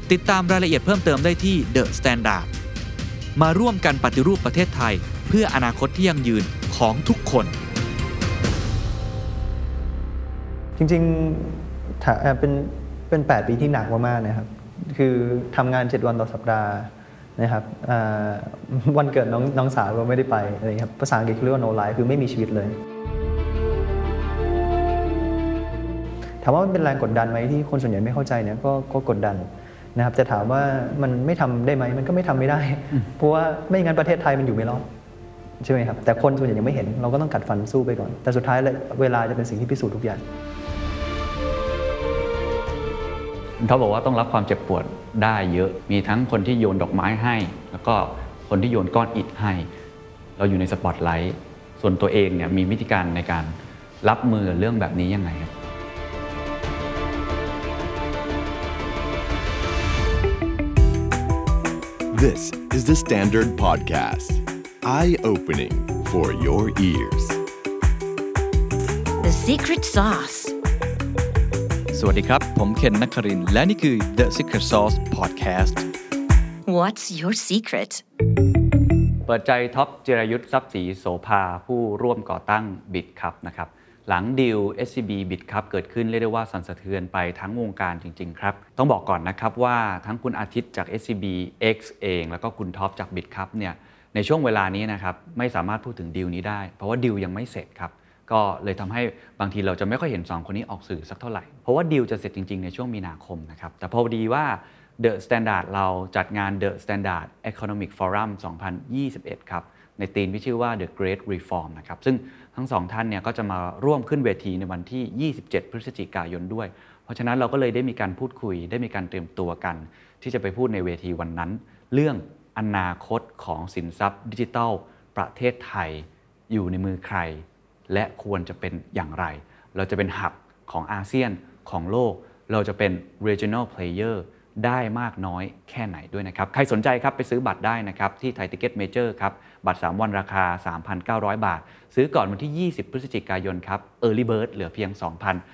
ิ ติดตามรายละเอียดเพิ่มเติมได้ที่ The Standard มาร่วมกันปฏิรูปประเทศไทย เพื่ออนาคตที่ยั่งยืนของทุกคน จริงๆถ้าเป็นเป็น 8 ปีที่หนักมากๆนะครับ คือทำงาน 7 วันต่อสัปดาห์นะครับวันเกิดน้องน้องสาวก็ไม่ได้ไปอะไรครับภาษาอังกฤษเขาเรียกว่า no life คือไม่มีชีวิตเลยถามว่ามันเป็นแรงกดดันไหมที่คนส่วนใหญ่ไม่เข้าใจเนี่ยก็ก็กดดัน นะครับจะถามว่ามันไม่ทำได้ไหมมันก็ไม่ทำไม่ได้ เพราะว่าไม่งั้นประเทศไทยมันอยู่ไม่รอดใช่ไหมครับแต่คนส่วนใหญ่ยังไม่เห็นเราก็ต้องกัดฟันสู้ไปก่อน แต่สุดท้ายเลยเวลาจะเป็นสิ่งที่พิสูจน์ทุกอย่างเขาบอกว่าต้องรับความเจ็บปวดได้เยอะ มีทั้งคนที่โยนดอกไม้ให้ แล้วก็คนที่โยนก้อนอิฐให้ เราอยู่ในสปอตไลท์ ส่วนตัวเองเนี่ยมีวิธีการในการรับมือกับเรื่องแบบนี้ยังไงครับ This is the Standard Podcast. Eye opening for your ears. The secret sauce. สวัสดีครับ ผมเคนนักครินทร์และนี่คือ The Secret Sauce Podcast What's your secret? เปิดใจท๊อปจิรายุส ทรัพย์ศรีโสภาผู้ร่วมก่อตั้ง Bitkub นะครับ หลังดีล SCB บิตครับเกิดขึ้นเรียกได้ว่าสั่นสะเทือนไปทั้งวงการจริง ๆ ครับ ต้องบอกก่อนนะครับว่าทั้งคุณอาทิตย์จาก SCB X เอง แล้วก็คุณท๊อปจาก Bitkub เนี่ยในช่วงเวลานี้นะครับไม่สามารถพูดถึงดีลนี้ได้ เพราะว่าดีลยังไม่เสร็จครับก็เลยทำให้บางทีเราจะไม่ค่อยเห็น 2 คนนี้ออกสื่อสักเท่าไหร่ เพราะว่าดีลจะเสร็จจริง ๆ ในช่วงมีนาคมนะครับแต่พอดีว่า The Standard เราจัดงาน The Standard Economic Forum 2021 ครับ ในธีมที่ชื่อว่า The Great Reform นะครับซึ่ง ทั้งสองท่านเนี่ยก็จะมาร่วมขึ้นเวทีในวันที่ 27 พฤศจิกายนด้วย เพราะฉะนั้นเราก็เลยได้มีการพูดคุย ได้มีการเตรียมตัวกัน ที่จะไปพูดในเวทีวันนั้น เรื่องอนาคตของสินทรัพย์ดิจิทัล ประเทศไทยอยู่ในมือใคร และควรจะเป็นอย่างไร เราจะเป็น hub ของอาเซียนของโลก เราจะเป็น regional player ได้มากน้อยแค่ไหนด้วยนะครับ ใครสนใจครับไปซื้อบัตรได้นะครับ ที่ Thaiticketmajor ครับ บัตร 3 วันราคา 3,900 บาท ซื้อก่อนวันที่ 20 พฤศจิกายนครับ Early Bird เหลือเพียง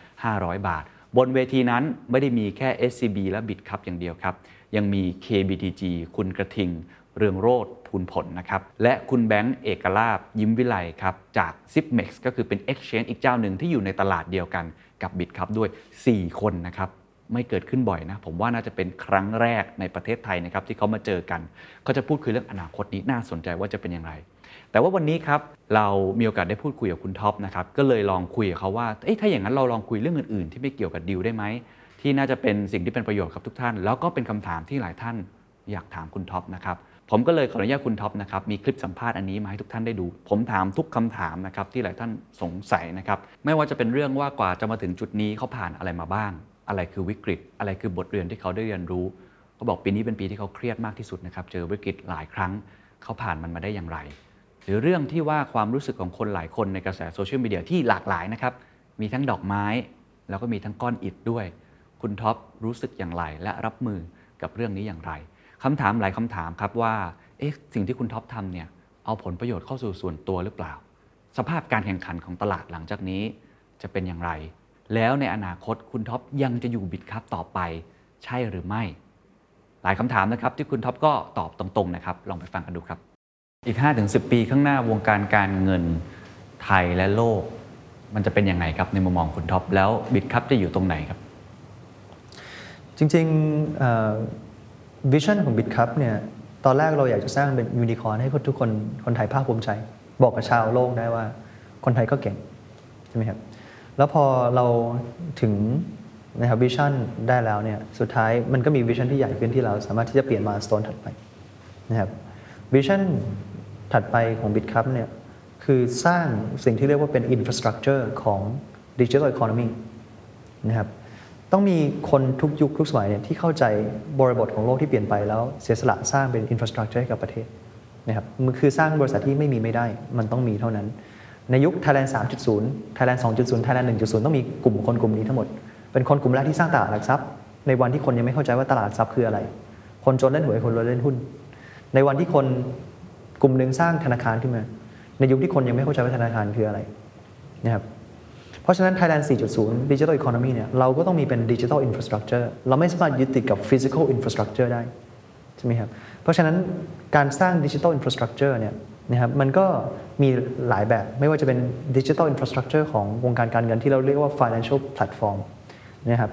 2,500 บาท บนเวทีนั้นไม่ได้มีแค่ SCB และ Bitkub อย่างเดียวครับ ยังมี KBTG คุณกระทิง เรืองโรธภูลผลนะครับ และคุณแบงค์เอกลาบยิ้มวิไลครับ จาก z i p m e x ก็คือเป็น Exchange อีกเจ้าหนึ่งที่อยู่ในตลาดเดียวกันกับบิตครับด้วย 4 คนนะครับ ไม่เกิดขึ้นบ่อยนะ ผมว่าน่าจะเป็นครั้งแรกในประเทศไทยนะครับที่เขามาเจอกันเขาจะพูดคุยเรื่องอนาคตนี้น่าสนใจว่าจะเป็นอย่างไร แต่ว่าวันนี้ครับเรามีโอกาสได้พูดคุยกับคุณท็อปนะครับก็เลยลองคุยกับเขาว่าเอ๊ะถ้าอย่างนั้นเราลองคุยเรื่องอื่นๆ ที่ไม่เกี่ยวกับดีลได้ไหมที่น่าจะเป็นสิ่งที่เป็นประโยชน์กับทุกท่าน แล้วก็เป็นคำถามที่หลายท่านอยากถามคุณท็อปนะครับผมก็เลยขออนุญาตคุณท็อปนะครับมีคลิปสัมภาษณ์อันนี้มาให้ทุกท่านได้ดู ผมถามทุกคำถามนะครับที่หลายท่านสงสัยนะครับไม่ว่าจะเป็นเรื่องว่ากว่าจะมาถึงจุดนี้เขาผ่านอะไรมาบ้าง อะไรคือวิกฤต อะไรคือบทเรียนที่เขาได้เรียนรู้เขาบอกปีนี้เป็นปีที่เขาเครียดมากที่สุดนะครับ เจอวิกฤตหลายครั้งเขาผ่านมันมาได้อย่างไร หรือเรื่องที่ว่าความรู้สึกของคนหลายคนในกระแสโซเชียลมีเดียที่หลากหลายนะครับ มีทั้งดอกไม้ แล้วก็มีทั้งก้อนอิฐด้วย คุณท็อปรู้สึกอย่างไร และรับมือกับเรื่องนี้อย่างไรคำถามหลายคำถามครับว่าเอ๊ะสิ่งที่คุณท็อปทำเนี่ยเอาผลประโยชน์เข้าสู่ส่วนตัวหรือเปล่า สภาพการแข่งขันของตลาดหลังจากนี้จะเป็นอย่างไร แล้วในอนาคตคุณท็อปยังจะอยู่ Bitkub ต่อไปใช่หรือไม่ หลายคำถามนะครับที่คุณท็อปก็ตอบตรงๆนะครับ ลองไปฟังกันดูครับ อีก 5-10 ปีข้างหน้าวงการการเงินไทยและโลก มันจะเป็นยังไงครับในมุมมองคุณท็อปแล้ว Bitkub จะอยู่ตรงไหนครับ จริงๆ vision ของ Bitkub เนี่ยตอนแรกเราอยากจะสร้างเป็นยูนิคอร์นให้ทุกคนคนไทยภาคภูมิใจ บอกกับชาวโลกได้ว่า คนไทยก็เก่งใช่ไหมครับ แล้วพอเราถึงนะครับ vision ได้แล้วเนี่ยสุดท้ายมันก็มี vision ที่ใหญ่ขึ้นที่เราสามารถที่จะเปลี่ยน milestone ถัดไปนะครับวิชั่นถัดไปของ BitCup เนี่ยคือสร้างสิ่งที่เรียกว่าเป็น infrastructure ของ Digital Economy นะครับต้องมีคนทุกยุคทุกสมัยเนี่ยที่เข้าใจบริบทของโลกที่เปลี่ยนไปแล้วเสียสละสร้างเป็นอินฟราสตรักเจอร์ให้กับประเทศนะครับมันคือสร้างบริษัทที่ไม่มีไม่ได้ มันต้องมีเท่านั้น ในยุค Thailand 3.0 Thailand 2.0 Thailand 1.0 ต้องมีกลุ่มคนกลุ่มนี้ทั้งหมด เป็นคนกลุ่มแรกที่สร้างตลาดหลักทรัพย์ ในวันที่คนยังไม่เข้าใจว่าตลาดหลักทรัพย์คืออะไร คนจนเล่นหวยคนรวยเล่นหุ้น ในวันที่คนกลุ่มหนึ่งสร้างธนาคารขึ้นมา ในยุคที่คนยังไม่เข้าใจว่าธนาคารคืออะไรนะครับเพราะฉะนั้น Thailand 4.0 Digital Economy เนี่ยเราก็ต้องมีเป็น Digital Infrastructure เราไม่สามารถยึดติดกับ Physical Infrastructure ได้ใช่ไหมครับเพราะฉะนั้นการสร้าง Digital Infrastructure เนี่ย นะครับมันก็มีหลายแบบไม่ว่าจะเป็น Digital Infrastructure ของวงการการเงินที่เราเรียกว่า Financial Platform นะครับ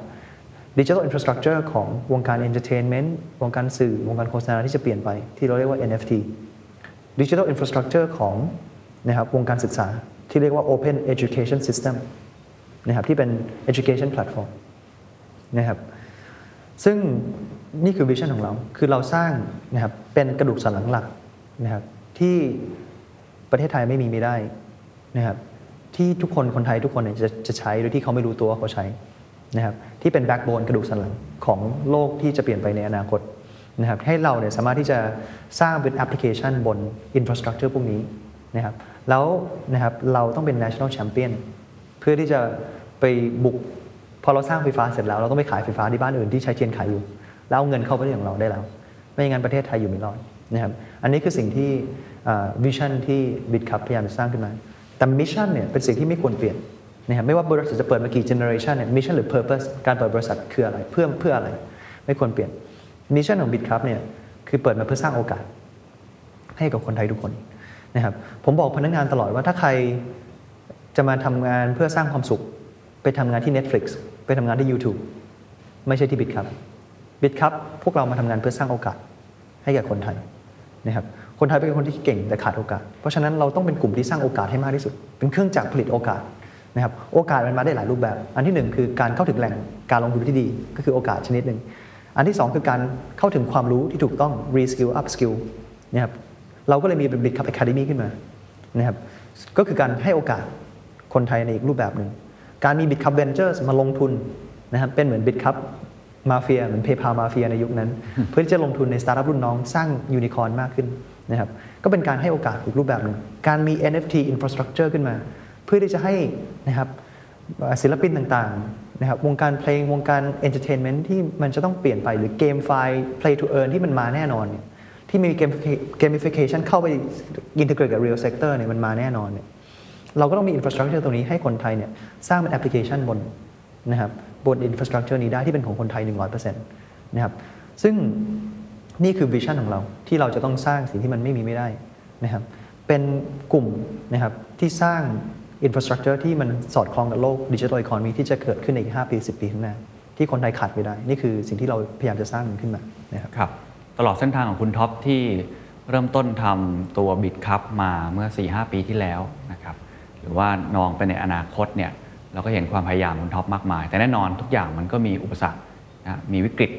Digital Infrastructure ของวงการ Entertainment วงการสื่อ วงการโฆษณาที่จะเปลี่ยนไป ที่เราเรียกว่า NFT Digital Infrastructure ของนะครับวงการศึกษาที่เรียกว่า Open Education System นะครับที่เป็น Education Platform นะครับซึ่งนี่คือวิชั่นของเราคือเราสร้างนะครับเป็นกระดูกสันหลังหลักนะครับ ที่ประเทศไทยไม่มีไม่ได้นะครับที่ทุกคนคนไทยทุกคนเนี่ยจะจะใช้โดยที่เขาไม่รู้ตัวว่าเขาใช้นะครับที่เป็น backbone กระดูกสันหลังของโลกที่จะเปลี่ยนไปในอนาคตนะครับให้เราเนี่ยสามารถที่จะสร้างเป็นแอปพลิเคชันบน infrastructure พวกนี้นะครับแล้วนะครับเราต้องเป็น national champion เพื่อที่จะไปบุกพอเราสร้างไฟฟ้าเสร็จแล้ว เราต้องไปขายไฟฟ้าที่บ้านอื่นที่ใช้เทียนไขอยู่ แล้วเอาเงินเข้าประเทศของเราได้แล้ว ไม่อย่างนั้นประเทศไทยอยู่ไม่รอด นะครับอันนี้คือสิ่งที่วิชั่นที่บิ c คัพพยายามจะสร้างขึ้นมา แต่ mission เนี่ยเป็นสิ่งที่ไม่ควรเปลี่ยนนะครับไม่ว่าบริษัทจะเปิดมากี่เจเนอเรชันเนี่ย mission หรือ purpose การเปิดบริษัทคืออะไรเพื่อเพื่ออะไร ไม่ควรเปลี่ยนมิชชั่นของบิ c คัพเนี่ยคือเปิดมาเพื่อสร้างโอกาส ให้กับคนไทยทุกคนนะครับผมบอกพนักงานตลอดว่าถ้าใครจะมาทำงานเพื่อสร้างความสุข ไปทำงานที่ Netflix ไปทำงานที่ YouTube ไม่ใช่ที่บิ c ครับบิ c ครับพวกเรามาทำงานเพื่อสร้างโอกาส ให้แก่คนไทยนะครับคนไทยเป็นคนที่เก่งแต่ขาดโอกาส เพราะฉะนั้นเราต้องเป็นกลุ่มที่สร้างโอกาสให้มากที่สุด เป็นเครื่องจักรผลิตโอกาสนะครับโอกาสมันมาได้หลายรูปแบบ อันที่หนึ่งคือการเข้าถึงแหล่งการลงทุนที่ดีก็คือโอกาสชนิดหนึ่งอันที่สองคือการเข้าถึงความรู้ที่ถูกต้อง reskill up skill นะครับเราก็เลยมีเป็น Bit Cup Academy ขึ้นมานะครับก็คือการให้โอกาสคนไทยในอีกรูปแบบหนึ่งการมี Bitkub Ventures มาลงทุนนะครับเป็นเหมือน Bitcup มาเฟียเหมือน PayPal มาเฟียในยุคนั้น เพื่อที่จะลงทุนในสตาร์ทอัพรุ่นน้องสร้างยูนิคอร์นมากขึ้นนะครับก็เป็นการให้โอกาสอีกรูปแบบหนึ่งการมี NFT infrastructure ขึ้นมา เพื่อที่จะให้นะครับศิลปินต่างๆนะครับวงการเพลงวงการ entertainment ที่มันจะต้องเปลี่ยนไปหรือ GameFi play to earn ที่มันมาแน่นอนเนี่ยที่มี gamification เข้าไป integrate กับ real sector เนี่ยมันมาแน่นอนเนี่ยเราก็ต้องมี infrastructure ตรงนี้ให้คนไทยเนี่ยสร้างเป็นแอปพลิเคชันบนนะครับ บน infrastructure นี้ได้ที่เป็นของคนไทย 100%นะครับซึ่งนี่คือ vision ของเราที่เราจะต้องสร้างสิ่งที่มันไม่มีไม่ได้นะครับเป็นกลุ่มนะครับที่สร้าง infrastructure ที่มันสอดคล้องกับโลก digital economy ที่จะเกิดขึ้นในอีก 5 ปี 10 ปีข้างหน้า ที่คนไทยขาดไม่ได้ นี่คือสิ่งที่เราพยายามจะสร้างมันขึ้นมานะครับครับ ตลอดเส้นทางของคุณท็อปที่เริ่มต้นทำตัวบิ c คัพมาเมื่อ 4-5 ปีที่แล้วนะครับหรือว่ามองไปในอนาคตเนี่ย เราก็เห็นความพยายามคุณท็อปมากมาย แต่แน่นอนทุกอย่างมันก็มีอุปสรรคนะมีวิกฤต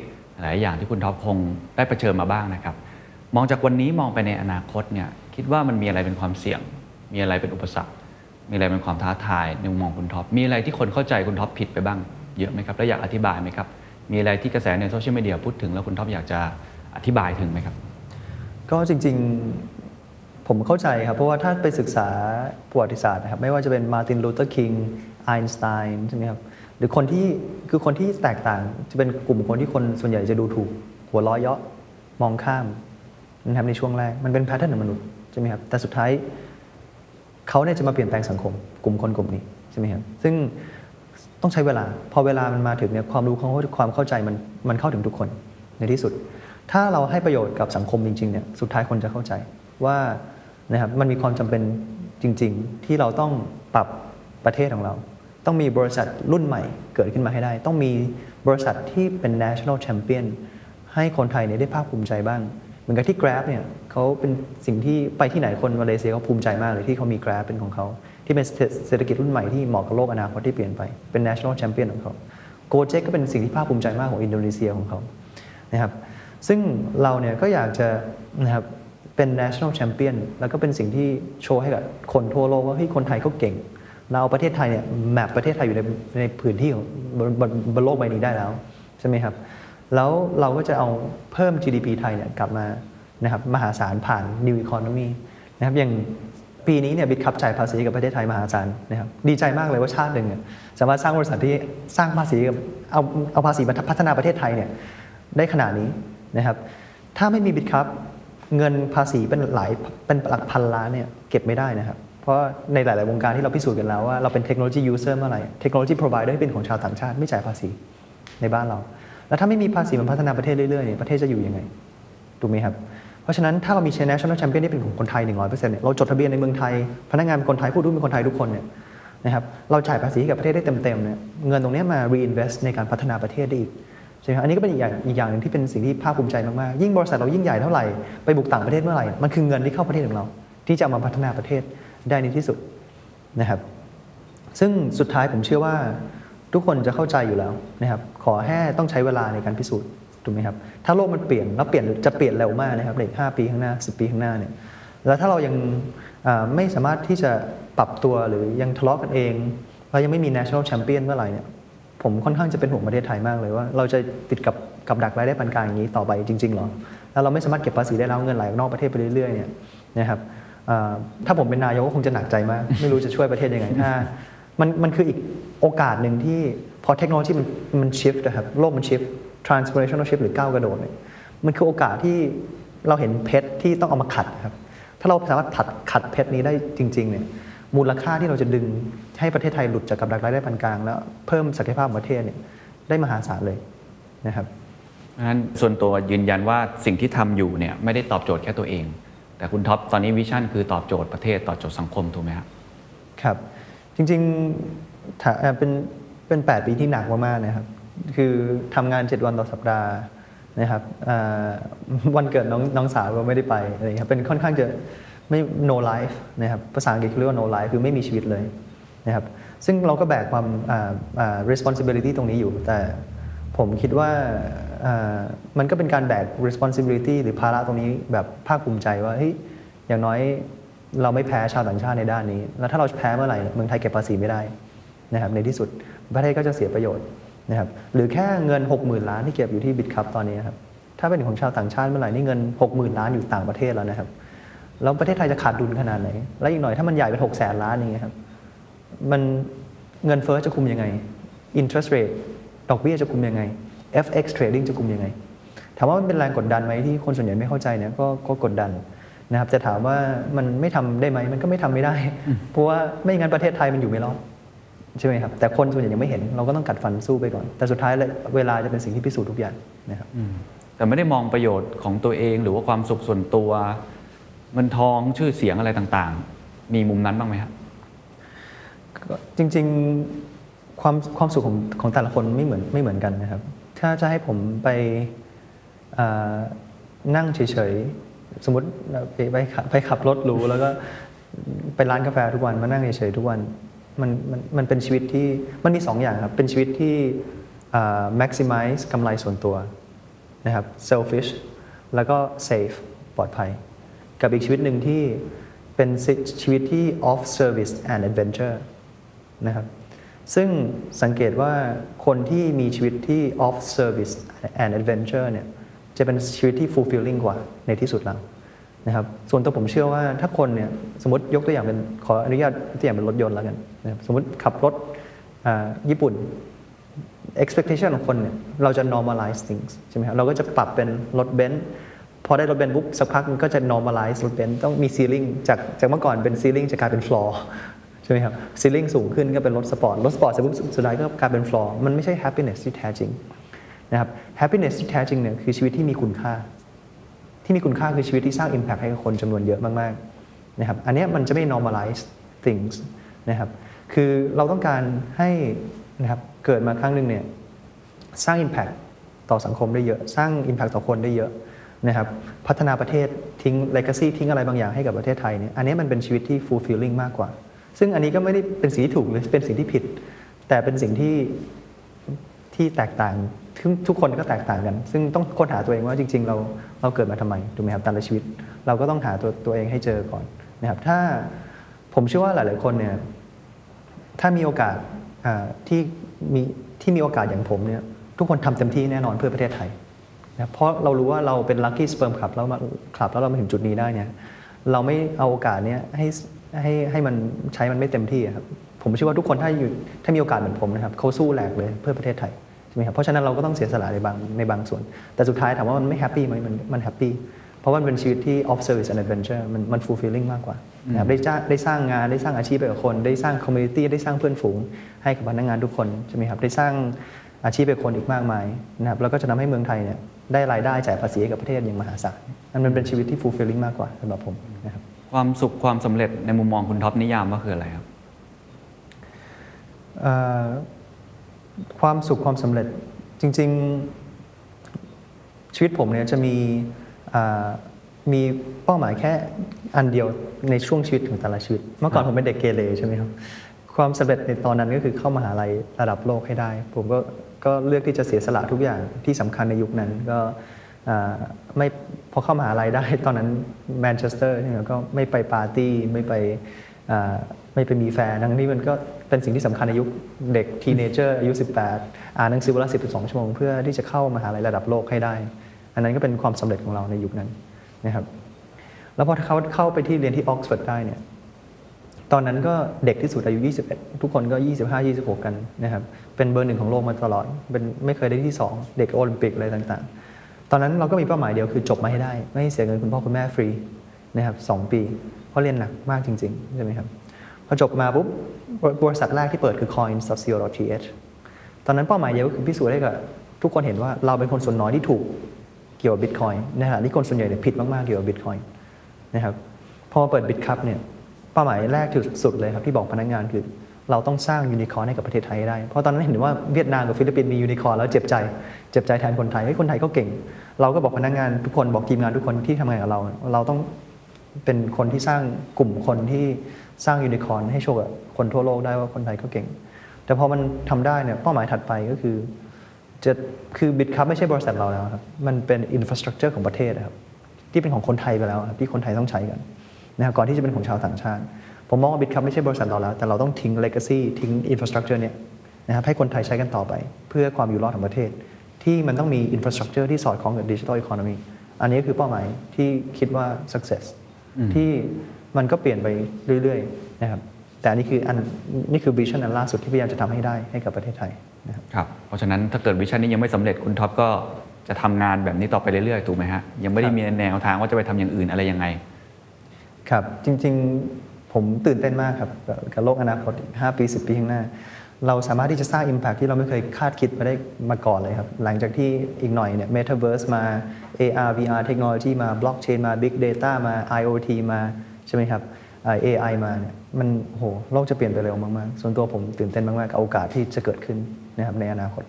หลายอย่างที่คุณท็อปคงได้เผชิญมาบ้างนะครับ มองจากวันนี้มองไปในอนาคตเนี่ยคิดว่ามันมีอะไรเป็นความเสี่ยง มีอะไรเป็นอุปสรรค มีอะไรเป็นความท้าทายในมุมมองคุณท็อปมีอะไรที่คนเข้าใจคุณท็อปผิดไปบ้างเยอะไหมครับแล้วอยากอธิบายไหมครับ มีอะไรที่กระแสในโซเชียลมีเดียพูดถึงแล้วคุณท็อปอยากจะอธิบายถึงไหมครับ ก็จริงๆผมเข้าใจครับ เพราะว่าถ้าไปศึกษาประวัติศาสตร์นะครับไม่ว่าจะเป็นมาร์ตินลูเทอร์คิง ไอน์สไตน์ใช่ไหมครับหรือคนที่คือคนที่แตกต่างจะเป็นกลุ่มคนที่คนส่วนใหญ่จะดูถูก หัวเราะเยาะมองข้ามนะครับในช่วงแรกมันเป็น pattern ของมนุษย์ใช่ไหมครับแต่สุดท้ายเขาเนี่ยจะมาเปลี่ยนแปลงสังคม กลุ่มคนกลุ่มนี้ใช่ไหมครับซึ่งต้องใช้เวลา พอเวลามันมาถึงเนี่ยความรู้ความความเข้าใจมันมันเข้าถึงทุกคนในที่สุด ถ้าเราให้ประโยชน์กับสังคมจริงๆเนี่ยสุดท้ายคนจะเข้าใจว่านะครับมันมีความจำเป็นจริง ๆ ที่เราต้องปรับประเทศของเรา ต้องมีบริษัทรุ่นใหม่เกิดขึ้นมาให้ได้ ต้องมีบริษัทที่เป็น national champion ให้คนไทยเนี่ยได้ภาคภูมิใจบ้าง เหมือนกับที่ Grab เนี่ยเขาเป็นสิ่งที่ไปที่ไหนคนมาเลเซียเขาภูมิใจมากเลยที่เขามี Grab เป็นของเขา ที่เป็นเศรษฐกิจรุ่นใหม่ที่เหมาะกับโลกอนาคตที่เปลี่ยนไปเป็น national champion ของเขา Gojek ก็เป็นสิ่งที่ภาคภูมิใจมากของอินโดนีเซียของเขานะครับซึ่งเราเนี่ยก็อยากจะนะครับเป็น national champion แล้วก็เป็นสิ่งที่โชว์ให้กับคนทั่วโลกว่าเฮ้ยคนไทยเขาเก่ง เราประเทศไทยเนี่ยแมปประเทศไทยอยู่ในในพื้นที่ของบนบนบนโลกใบนี้ได้แล้วใช่ไหมครับ แล้วเราก็จะเอาเพิ่ม GDP ไทยเนี่ยกลับมานะครับมหาศาลผ่าน New Economy นะครับอย่างปีนี้เนี่ย Bitkub จ่ายภาษีกับประเทศไทยมหาศาลนะครับดีใจมากเลยว่าชาติหนึ่งเนี่ยสามารถสร้างบริษัทที่สร้างภาษีกับเอาเอาภาษีมาพัฒนาประเทศไทยเนี่ยได้ขนาดนี้นะครับถ้าไม่มี Bitkub เงินภาษีเป็นหลายเป็นหลักพันล้านเนี่ยเก็บไม่ได้นะครับ เพราะในหลาย ๆ วงการที่เราพิสูจน์กันแล้วว่าเราเป็น technology user เมื่อไหร่ technology provider เป็นของชาวต่างชาติไม่จ่ายภาษีในบ้านเรา แล้วถ้าไม่มีภาษีมันพัฒนาประเทศเรื่อย ๆ เนี่ยประเทศจะอยู่ยังไงถูกไหมครับ เพราะฉะนั้นถ้าเรามี national champion ที่เป็นของคนไทย 100%เนี่ยเราจดทะเบียนในเมืองไทย พนักงานเป็นคนไทยผู้ดูเป็นคนไทยทุกคนเนี่ยนะครับเราจ่ายภาษีให้กับประเทศได้เต็ม ๆ เนี่ยเงินตรงนี้มา reinvest ในการพัฒนาประเทศได้อีกใช่ไหมอันนี้ก็เป็นอีกอย่างอีกอย่างหนึ่งที่เป็นสิ่งที่ภาคภูมิใจมาก ๆ ยิ่งบริษัทเรายิ่งใหญ่เท่าไหร่ ไปบุกต่างประเทศเมื่อไหร่ มันคือเงินที่เข้าประเทศของเรา ที่จะมาพัฒนาประเทศ ได้ในที่สุดนะครับ ซึ่งสุดท้ายผมเชื่อว่าทุกคนจะเข้าใจอยู่แล้วนะครับ ขอแค่ต้องใช้เวลาในการพิสูจน์ถูกไหมครับถ้าโลกมันเปลี่ยนแล้วเปลี่ยนจะเปลี่ยนเร็วมากนะครับในอีก5ปีข้างหน้า 10 ปีข้างหน้าเนี่ยแล้วถ้าเรายังไม่สามารถที่จะปรับตัวหรือยังทะเลาะกันเอง เรายังไม่มี national champion เมื่อไหร่เนี่ยผมค่อนข้างจะเป็นห่วงประเทศไทยมากเลยว่า เราจะติดกับกับดักรายได้ปานกลางอย่างนี้ต่อไปจริงๆหรอแล้วเราไม่สามารถเก็บภาษีได้แล้วเงินไหลออกนอกประเทศไปเรื่อยๆเนี่ยนะครับ ถ้าผมเป็นนายกก็คงจะหนักใจมาก ไม่รู้จะช่วยประเทศยังไงถ้ามันมันคืออีกโอกาสหนึ่งที่พอเทคโนโลยีมันมันชิฟต์นะครับโลกมันชิฟต์ transformational shift หรือก้าวกระโดดเนี่ยมันคือโอกาสที่เราเห็นเพชรที่ต้องเอามาขัดครับ ถ้าเราสามารถขัดขัดเพชรนี้ได้จริง ๆ เนี่ย มูลค่าที่เราจะดึงให้ประเทศไทยหลุดจากกับดักรายได้ปานกลางแล้วเพิ่มศักยภาพประเทศเนี่ยได้มหาศาลเลยนะครับนั้นส่วนตัวยืนยันว่าสิ่งที่ทำอยู่เนี่ยไม่ได้ตอบโจทย์แค่ตัวเอง แต่คุณท็อปตอนนี้วิชั่นคือตอบโจทย์ประเทศตอบโจทย์สังคมถูกไหมครับครับ จริงๆถ้าเป็นเป็น 8 ปีที่หนักมากๆนะครับ คือทำงาน 7 วันต่อสัปดาห์นะครับวันเกิดน้องน้องสาวก็ไม่ได้ไปอะไรอย่างเงี้ยครับเป็นค่อนข้างจะไม่ no life นะครับภาษาอังกฤษเรียกว่า no life คือไม่มีชีวิตเลยนะครับซึ่งเราก็แบกความ responsibility ตรงนี้อยู่ แต่ผมคิดว่า มันก็เป็นการแบก responsibility หรือภาระตรงนี้แบบภาคภูมิใจว่าเฮ้ยอย่างน้อยเราไม่แพ้ชาวต่างชาติในด้านนี้ แล้วถ้าเราแพ้เมื่อไหร่เมืองไทยเก็บภาษีไม่ได้นะครับในที่สุดประเทศก็จะเสียประโยชน์นะครับหรือแค่เงิน 60,000 ล้านที่เก็บอยู่ที่บิตคัพตอนนี้ครับถ้าเป็นของชาวต่างชาติเมื่อไหร่นี่เงิน 60,000 ล้านอยู่ต่างประเทศแล้วนะครับแล้วประเทศไทยจะขาดดุลขนาดไหน แล้วอีกหน่อยถ้ามันใหญ่เป็น6แสนล้านอย่างเงี้ยครับมันเงินเฟ้อจะคุมยังไง interest rate ดอกเบี้ยจะคุมยังไง FX trading จะคุมยังไง ถามว่ามันเป็นแรงกดดันไหมที่คนส่วนใหญ่ไม่เข้าใจเนี่ยก็ก็กดดันนะครับจะถามว่ามันไม่ทำได้ไหมมันก็ไม่ทำไม่ได้ เพราะว่าไม่งั้นประเทศไทยมันอยู่ไม่รอดใช่ไหมครับแต่คนส่วนใหญ่ยังไม่เห็นเราก็ต้องกัดฟันสู้ไปก่อน แต่สุดท้ายเลยเวลาจะเป็นสิ่งที่พิสูจน์ทุกอย่างนะครับแต่ไม่ได้มองประโยชน์ของตัวเองหรือว่าความสุขส่วนตัวเงินทองชื่อเสียงอะไรต่างๆ มีมุมนั้นบ้างไหมครับก็จริงๆความความสุขของของแต่ละคนไม่เหมือนไม่เหมือนกันนะครับ ถ้าจะให้ผมไปนั่งเฉยๆ สมมติไปไปขับไปขับรถหรูแล้วก็ไปร้านกาแฟทุกวันมานั่งเฉยๆทุกวันมันมันมันเป็นชีวิตที่มันมีสองอย่างครับ เป็นชีวิตที่ maximize กำไรส่วนตัวนะครับ selfish แล้วก็ safe ปลอดภัย กับอีกชีวิตหนึ่งที่เป็นชีวิตที่ off service and adventure นะครับ ซึ่งสังเกตว่าคนที่มีชีวิตที่ off service and adventure เนี่ยจะเป็นชีวิตที่ fulfilling กว่าในที่สุดแล้วนะครับส่วนตัวผมเชื่อว่าถ้าคนเนี่ยสมมติยกตัวอย่างเป็นขออนุญาตตัวอย่างเป็นรถยนต์แล้วกันนะครับสมมติขับรถอ่าญี่ปุ่น expectation ของคนเนี่ยเราจะ normalize things ใช่ไหมครับเราก็จะปรับเป็นรถเบนซ์พอได้รถเบนซ์ปุ๊บสักพักมันก็จะ normalize รถเบนซ์ต้องมี ceiling จากจากเมื่อก่อนเป็น ceiling จะกลายเป็น floor ใช่ไหมครับ ceiling สูงขึ้นก็เป็นรถสปอร์ต รถสปอร์ตเสร็จปุ๊บสุดท้ายก็กลายเป็น floor มันไม่ใช่ happiness ที่แท้จริงนะครับ happiness ที่แท้จริงเนี่ยคือชีวิตที่มีคุณค่า ที่มีคุณค่าคือชีวิตที่สร้าง impact ให้กับคนจำนวนเยอะมากๆนะครับอันนี้มันจะไม่ normalize things นะครับคือเราต้องการให้นะครับเกิดมาครั้งหนึ่งเนี่ยสร้าง impact ต่อสังคมได้เยอะ สร้าง impact ต่อคนได้เยอะนะครับพัฒนาประเทศทิ้ง legacy ทิ้งอะไรบางอย่างให้กับประเทศไทยเนี่ยอันนี้มันเป็นชีวิตที่ fulfilling มากกว่า ซึ่งอันนี้ก็ไม่ได้เป็นสิ่งที่ถูกหรือเป็นสิ่งที่ผิด แต่เป็นสิ่งที่ที่แตกต่างทุกทุกคนก็แตกต่างกัน ซึ่งต้องค้นหาตัวเองว่าจริง ๆ เราเราเกิดมาทำไมถูกไหมครับแต่ละชีวิต เราก็ต้องหาตัวตัวเองให้เจอก่อนนะครับ ถ้าผมเชื่อว่าหลาย ๆ คนเนี่ยถ้ามีโอกาสที่มีที่มีโอกาสอย่างผมเนี่ยทุกคนทำเต็มที่แน่นอนเพื่อประเทศไทยนะเพราะเรารู้ว่าเราเป็นลัคกี้สเปิร์มคลับแล้วมาคลับแล้วเรามาถึงจุดนี้ได้เนี่ยเราไม่เอาโอกาสเนี้ยให้ ให้ให้มันใช้มันไม่เต็มที่ครับ ผมเชื่อว่าทุกคนถ้าอยู่ถ้ามีโอกาสเหมือนผมนะครับเขาสู้แหลกเลยเพื่อประเทศไทยใช่ไหมครับเพราะฉะนั้นเราก็ต้องเสียสละในบางในบางส่วน แต่สุดท้ายถามว่ามันไม่ happy ไหมมันมัน happy เพราะว่ามันเป็นชีวิตที่ of service and adventure มันมัน fulfilling มากกว่านะครับได้จ้างได้สร้างงานได้สร้างอาชีพให้กับคน ได้สร้าง community ได้สร้างเพื่อนฝูง ให้กับพนักงานทุกคนใช่ไหมครับได้สร้างอาชีพให้กับคนอีกมากมายนะครับแล้วก็จะทำให้เมืองไทยเนี่ยได้รายได้จ่ายภาษีให้กับประเทศอย่างมหาศาลนั่นมันเป็นชีวิตที่ fulfilling มากกว่าสำหรับผมนะครับ ความสุขความสำเร็จในมุมมองคุณท็อปนิยามว่าคืออะไรครับเอ่อความสุขความสำเร็จจริง ๆชีวิตผมเนี่ยจะมีอ่ามีเป้าหมายแค่อันเดียวในช่วงชีวิตของแต่ละชีวิต เมื่อก่อนผมเป็นเด็กเกเรใช่ไหมครับความสำเร็จในตอนนั้นก็คือเข้ามหาลัยระดับโลกให้ได้ ผมก็ก็เลือกที่จะเสียสละทุกอย่างที่สำคัญในยุคนั้นก็อ่า ไม่พอเข้ามหาลัยได้ ตอนนั้นแมนเชสเตอร์เนี่ยก็ไม่ไปปาร์ตี้ไม่ไปไม่ไปมีแฟนทั้งนี้มันก็เป็นสิ่งที่สำคัญในยุคเด็ก teenager อายุ 18 อ่านหนังสือวันละ10-12ชั่วโมงเพื่อที่จะเข้ามหาลัยระดับโลกให้ได้ อันนั้นก็เป็นความสำเร็จของเราในยุคนั้นนะครับแล้วพอเขาเข้าไปที่เรียนที่ออกซฟอร์ดได้เนี่ยตอนนั้นก็เด็กที่สุดอายุ 21 ทุกคนก็ 25 26 กันนะครับเป็นเบอร์หนึ่งของโลกมาตลอดเป็นไม่เคยได้ที่ 2 เด็กโอลิมปิกอะไรต่างๆ ตอนนั้นเราก็มีเป้าหมายเดียวคือจบมาให้ได้ ไม่ให้เสียเงินคุณพ่อคุณแม่ฟรีนะครับสองปี เพราะเรียนหนักมากจริงๆใช่ไหมครับพอจบมาปุ๊บบริษัทแรกที่เปิดคือ coins.co.th ตอนนั้นเป้าหมายเดียวก็คือพิสูจน์ให้กับทุกคนเห็นว่าเราเป็นคนส่วนน้อยที่ถูกเกี่ยวกับบิตคอยน์ในขณะที่คนส่วนใหญ่เนี่ยผิดมากๆเกี่ยวกับบิตคอยน์นะครับพอเปิด Bitkub เนี่ยเป้าหมายแรกที่สุดเลยครับที่บอกพนักงานคือ เราต้องสร้างยูนิคอร์ให้กับประเทศไทยได้ เพราะตอนนั้นเห็นว่าเวียดนามกับฟิลิปปินส์มียูนิคอร์แล้วเจ็บใจ เจ็บใจแทนคนไทยเฮ้ยคนไทยก็เก่ง เราก็บอกพนักงานทุกคนบอกทีมงานทุกคนที่ทำงานกับเรา เราต้องเป็นคนที่สร้างกลุ่มคนที่สร้างยูนิคอร์ให้โชว์คนทั่วโลกได้ว่าคนไทยก็เก่ง แต่พอมันทำได้เนี่ยเป้าหมายถัดไปก็คือจะคือ Bitkub ไม่ใช่บริษัทเราแล้วครับมันเป็น infrastructure ของประเทศนะครับที่เป็นของคนไทยไปแล้วที่คนไทยต้องใช้กันนะครับก่อนที่จะเป็นของชาวต่างชาติ ผมมองว่า Bitkub ไม่ใช่บริษัทเราแล้ว แต่เราต้องทิ้งเลก a ซีทิ้งอินฟราสตรักเจอร์เนี่ยนะครับให้คนไทยใช้กันต่อไป เพื่อความอยู่รอดของประเทศ ที่มันต้องมี infrastructure ที่สอดคล้องกับ digital economy อันนี้คือเป้าหมายที่คิดว่า success ที่มันก็เปลี่ยนไปเรื่อยๆนะครับแต่อันนี้คืออันนี้คือ vision อันล่าสุดที่พยายามจะทำให้ได้ให้กับประเทศไทยนะครับครับเพราะฉะนั้นถ้าเกิด vision นี้ยังไม่สำเร็จคุณท็อปก็จะทำงานแบบนี้ต่อไปเรื่อยๆถูกไหมฮะยังไม่ได้มีแนวทางว่าจะไปทำอย่างอื่นอะไรยังไง ครับจริงๆ ผมตื่นเต้นมากครับกับโลกอนาคตอีก5ปี 10 ปีข้างหน้า เราสามารถที่จะสร้าง Impact ที่เราไม่เคยคาดคิดมาได้มาก่อนเลยครับ หลังจากที่อีกหน่อยเนี่ย Metaverse มา AR VR เทคโนโลยีมา Blockchain มา Big Data มา IoT มาใช่ไหมครับอ่า AI มาเนี่ยมันโหโลกจะเปลี่ยนไปเร็วมาก ๆ ส่วนตัวผมตื่นเต้นมาก ๆ กับโอกาสที่จะเกิดขึ้นนะครับในอนาคต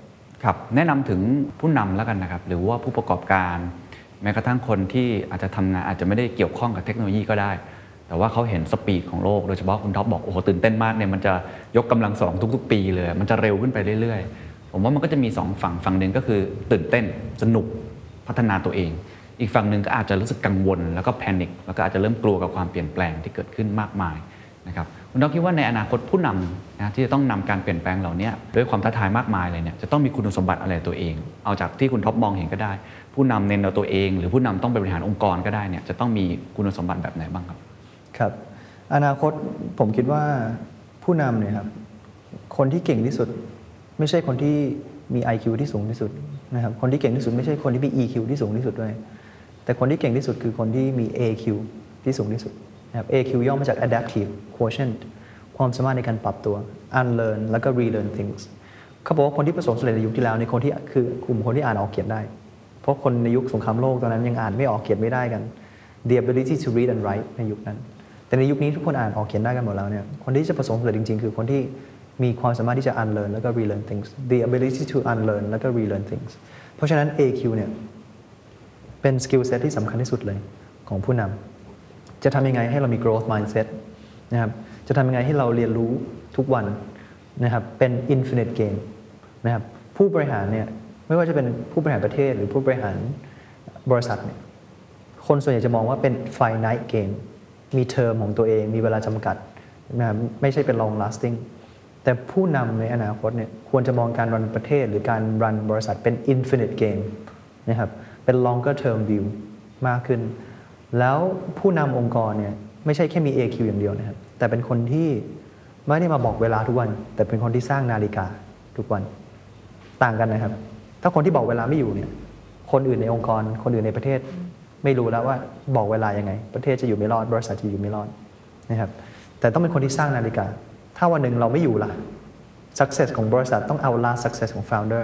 ครับแนะนำถึงผู้นำแล้วกันนะครับ หรือว่าผู้ประกอบการ แม้กระทั่งคนที่อาจจะทำงานอาจจะไม่ได้เกี่ยวข้องกับเทคโนโลยีก็ได้ แต่ว่าเขาเห็น speed ของโลก โดยเฉพาะคุณท็อปบอก โอ้โห ตื่นเต้นมากเนี่ยมันจะยกกำลังสองทุก ๆ ปีเลย มันจะเร็วขึ้นไปเรื่อยๆ ผมว่ามันก็จะมีสองฝั่งฝั่งหนึ่งก็คือตื่นเต้นสนุกพัฒนาตัวเอง อีกฝั่งหนึ่งก็อาจจะรู้สึกกังวล แล้วก็ panic แล้วก็อาจจะเริ่มกลัวกับความเปลี่ยนแปลงที่เกิดขึ้นมากมายนะครับคุณท็อปคิดว่าในอนาคตผู้นำนะที่จะต้องนำการเปลี่ยนแปลงเหล่านี้ด้วยความท้าทายมากมายเลยเนี่ยจะต้องมีคุณสมบัติอะไรตัวเอง เอาจากที่คุณท็อปมองเห็นก็ได้ ผู้นำเน้นเอาตัวเอง หรือผู้นำต้องไปบริหารองค์กรก็ได้เนี่ยจะต้องมีคุณสมบัติแบบไหนบ้างครับ ครับ อนาคตผมคิดว่าผู้นำเนี่ยครับ คนที่เก่งที่สุด ไม่ใช่คนที่มี IQ ที่สูงที่สุดนะครับ คนที่เก่งที่สุดไม่ใช่คนที่มี EQ ที่สูงที่สุดด้วย แต่คนที่เก่งที่สุดคือคนที่มี AQ ที่สูงที่สุดนะครับ AQ ย่อมาจาก adaptive quotient ความสามารถในการปรับตัว unlearn แล้วก็ relearn things เขาบอกว่าคนที่ประสบสำเร็จในยุคที่แล้วในคนที่คือกลุ่มคนที่อ่านออกเขียนได้ เพราะคนในยุคสงครามโลกตอนนั้นยังอ่านไม่ออกเขียนไม่ได้กัน the ability to read and write ในยุคนั้น แต่ในยุคนี้ทุกคนอ่านออกเขียนได้กันหมดแล้วเนี่ยคนที่จะประสบความสำเร็จจริงๆ คือคนที่มีความสามารถที่จะ unlearn แล้วก็ relearn things the ability to unlearn แล้วก็ relearn things เพราะฉะนั้น AQ เนี่ยเป็น skill set ที่สำคัญที่สุดเลยของผู้นำจะทำยังไงให้เรามี growth mindset นะครับจะทำยังไงให้เราเรียนรู้ทุกวันนะครับเป็น infinite game นะครับผู้บริหารเนี่ยไม่ว่าจะเป็นผู้บริหารประเทศหรือผู้บริหารบริษัทเนี่ยคนส่วนใหญ่จะมองว่าเป็น finite game มีเทอมของตัวเอง มีเวลาจำกัดนะไม่ใช่เป็น long lasting แต่ผู้นำในอนาคตเนี่ยควรจะมองการรันประเทศ หรือการรันบริษัทเป็น infinite game นะครับเป็น longer term view มากขึ้น แล้วผู้นำองค์กรเนี่ยไม่ใช่แค่มี AQ อย่างเดียวนะครับแต่เป็นคนที่ไม่ได้มาบอกเวลาทุกวัน แต่เป็นคนที่สร้างนาฬิกาทุกวันต่างกันนะครับ ถ้าคนที่บอกเวลาไม่อยู่เนี่ยคนอื่นในองค์กร คนอื่นในประเทศ ไม่รู้แล้วว่าบอกเวลายังไง ประเทศจะอยู่ไม่รอด บริษัทจะอยู่ไม่รอดนะครับแต่ต้องเป็นคนที่สร้างนาฬิกา ถ้าวันหนึ่งเราไม่อยู่ล่ะ success ของบริษัทต้อง outlast success ของ founder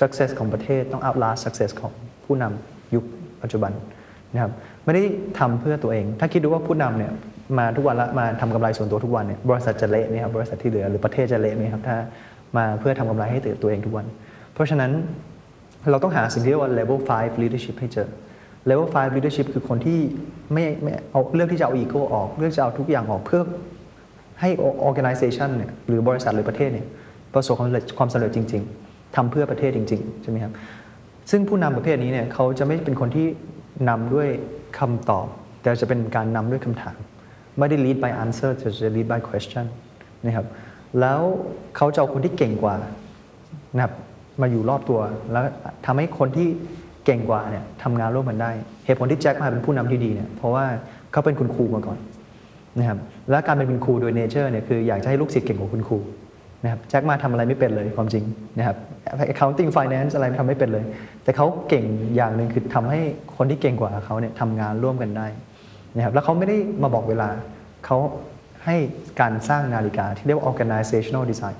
success ของประเทศต้อง outlast success ของผู้นำยุคปัจจุบันนะครับไม่ได้ทำเพื่อตัวเอง ถ้าคิดดูว่าผู้นำเนี่ยมาทุกวันละมาทำกำไรส่วนตัวทุกวันเนี่ยบริษัทจะเละไหมครับบริษัทที่เหลือหรือประเทศจะเละไหมครับถ้ามาเพื่อทำกำไรให้ตัวเองทุกวัน เพราะฉะนั้นเราต้องหาสิ่งที่เรียกว่า level 5 leadership ให้เจอ level 5 leadership คือคนที่ไม่ไม่เอาเลือกที่จะเอา ego ออกเลือกจะเอาทุกอย่างออกเพื่อให้ organization เนี่ยหรือบริษัทหรือประเทศเนี่ยประสบความสำเร็จความสำเร็จจริง ๆทำเพื่อประเทศจริง ๆ ใช่ไหมครับ ซึ่งผู้นำประเภทนี้เนี่ยเขาจะไม่เป็นคนที่นำด้วยคำตอบ แต่จะเป็นการนำด้วยคำถาม ไม่ได้ lead by answer แต่จะ lead by question นะครับแล้วเขาจะเอาคนที่เก่งกว่านะครับมาอยู่รอบตัว แล้วทำให้คนที่ เก่งกว่าเนี่ยทำงานร่วมกันได้ เหตุผลที่แจ็คมาเป็นผู้นำที่ดีเนี่ยเพราะว่าเขาเป็นคุณครูมาก่อนนะครับและการเป็นคุณครูโดยเนเจอร์เนี่ยคืออยากจะให้ลูกศิษย์เก่งกว่าคุณครูนะครับแจ็คมาทำอะไรไม่เป็นเลยความจริงนะครับ accounting finance อะไรทำไม่เป็นเลย แต่เขาเก่งอย่างหนึ่งคือทำให้คนที่เก่งกว่าเขาเนี่ยทำงานร่วมกันได้นะครับแล้วเขาไม่ได้มาบอกเวลาเขาให้การสร้างนาฬิกาที่เรียกว่า organizational design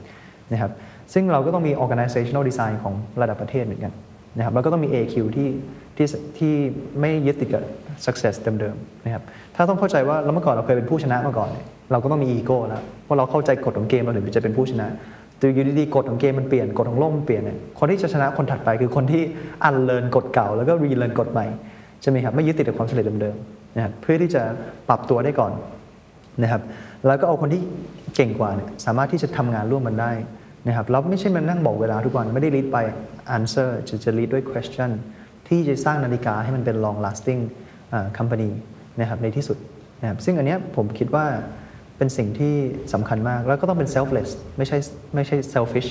นะครับซึ่งเราก็ต้องมี organizational design ของระดับประเทศเหมือนกัน นะครับแล้วก็ต้องมี AQ ที่ที่ที่ไม่ยึดติดกับ success เดิมๆนะครับถ้าต้องเข้าใจว่าแล้วเมื่อก่อนเราเคยเป็นผู้ชนะมาก่อนเนี่ยเราก็ต้องมี ego แล้วเพราะเราเข้าใจกฎของเกมเราถึงจะเป็นผู้ชนะแต่อยู่ดีๆกฎของเกมมันเปลี่ยนกฎของโลกมันเปลี่ยนเนี่ยคนที่จะชนะคนถัดไปคือคนที่ unlearn กฎเก่า แล้วก็ relearn กฎใหม่ใช่ไหมครับไม่ยึดติดกับความสำเร็จเดิมๆนะครับเพื่อที่จะปรับตัวได้ก่อนนะครับแล้วก็เอาคนที่เก่งกว่าเนี่ยสามารถที่จะทำงานร่วมกันได้ นะครับแล้วไม่ใช่มานั่งบอกเวลาทุกวันไม่ได้ lead by answer จะจะ lead ด้วย question ที่จะสร้างนาฬิกาให้มันเป็น long lasting อ่า company นะครับในที่สุดนะครับซึ่งอันเนี้ยผมคิดว่าเป็นสิ่งที่สำคัญมาก แล้วก็ต้องเป็น selfless ไม่ใช่ไม่ใช่ selfish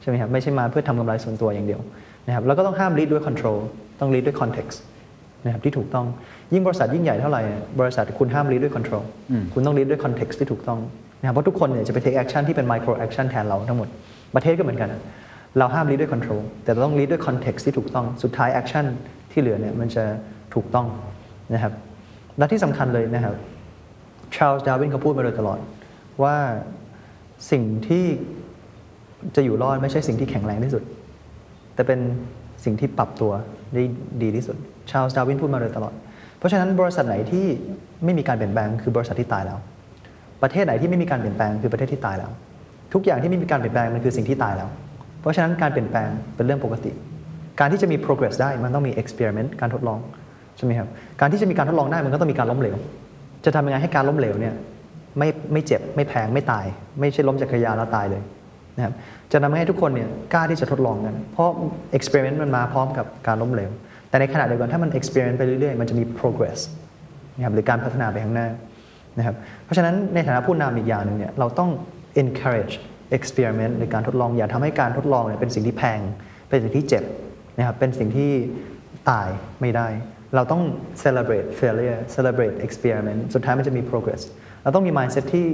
ใช่ไหมครับไม่ใช่มาเพื่อทำกำไรส่วนตัวอย่างเดียวนะครับแล้วก็ต้องห้าม lead ด้วย control ต้อง lead ด้วย context นะครับที่ถูกต้องยิ่งบริษัทยิ่งใหญ่เท่าไหร่เนี่ยบริษัทคุณห้าม lead ด้วย control คุณต้อง lead ด้วย context ที่ถูกต้อง นะครับเพราะทุกคนเนี่ยจะไป take action ที่เป็น micro action แทนเราทั้งหมด ประเทศก็เหมือนกัน เราห้าม lead ด้วย control แต่เราต้อง lead ด้วย context ที่ถูกต้องสุดท้าย action ที่เหลือเนี่ยมันจะถูกต้องนะครับและที่สำคัญเลยนะครับชาร์ลส์ดาร์วินเขาพูดมาโดยตลอดว่าสิ่งที่จะอยู่รอดไม่ใช่สิ่งที่แข็งแรงที่สุด แต่เป็นสิ่งที่ปรับตัวได้ดีที่สุดชาร์ลส์ดาร์วินพูดมาโดยตลอด เพราะฉะนั้นบริษัทไหนที่ไม่มีการเปลี่ยนแปลงคือบริษัทที่ตายแล้ว ประเทศไหนที่ไม่มีการเปลี่ยนแปลงคือประเทศที่ตายแล้ว ทุกอย่างที่ไม่มีการเปลี่ยนแปลงมันคือสิ่งที่ตายแล้ว เพราะฉะนั้นการเปลี่ยนแปลงเป็นเรื่องปกติ การที่จะมี progress ได้มันต้องมี experiment การทดลองใช่ไหมครับการที่จะมีการทดลองได้มันก็ต้องมีการล้มเหลว จะทำยังไงให้การล้มเหลวเนี่ยไม่ไม่เจ็บไม่แพงไม่ตาย ไม่ใช่ล้มจากกรยานแล้วตายเลยนะครับจะทำให้ทุกคนเนี่ยกล้าที่จะทดลองกัน เพราะ experiment มันมาพร้อมกับการล้มเหลว แต่ในขณะเดียวกันถ้ามัน experience ไปเรื่อยๆ มันจะมี progress นะครับหรือการพัฒนาไปข้างหน้า นะครับเพราะฉะนั้นในฐานะผู้นำอีกอย่างหนึ่งเนี่ยเราต้อง encourage experiment ในการทดลองอย่าทำให้การทดลองเนี่ยเป็นสิ่งที่แพง เป็นสิ่งที่เจ็บนะครับเป็นสิ่งที่ตายไม่ได้ เราต้อง celebrate failure celebrate experiment สุดท้ายมันจะมี progress เราต้องมี mindset ที่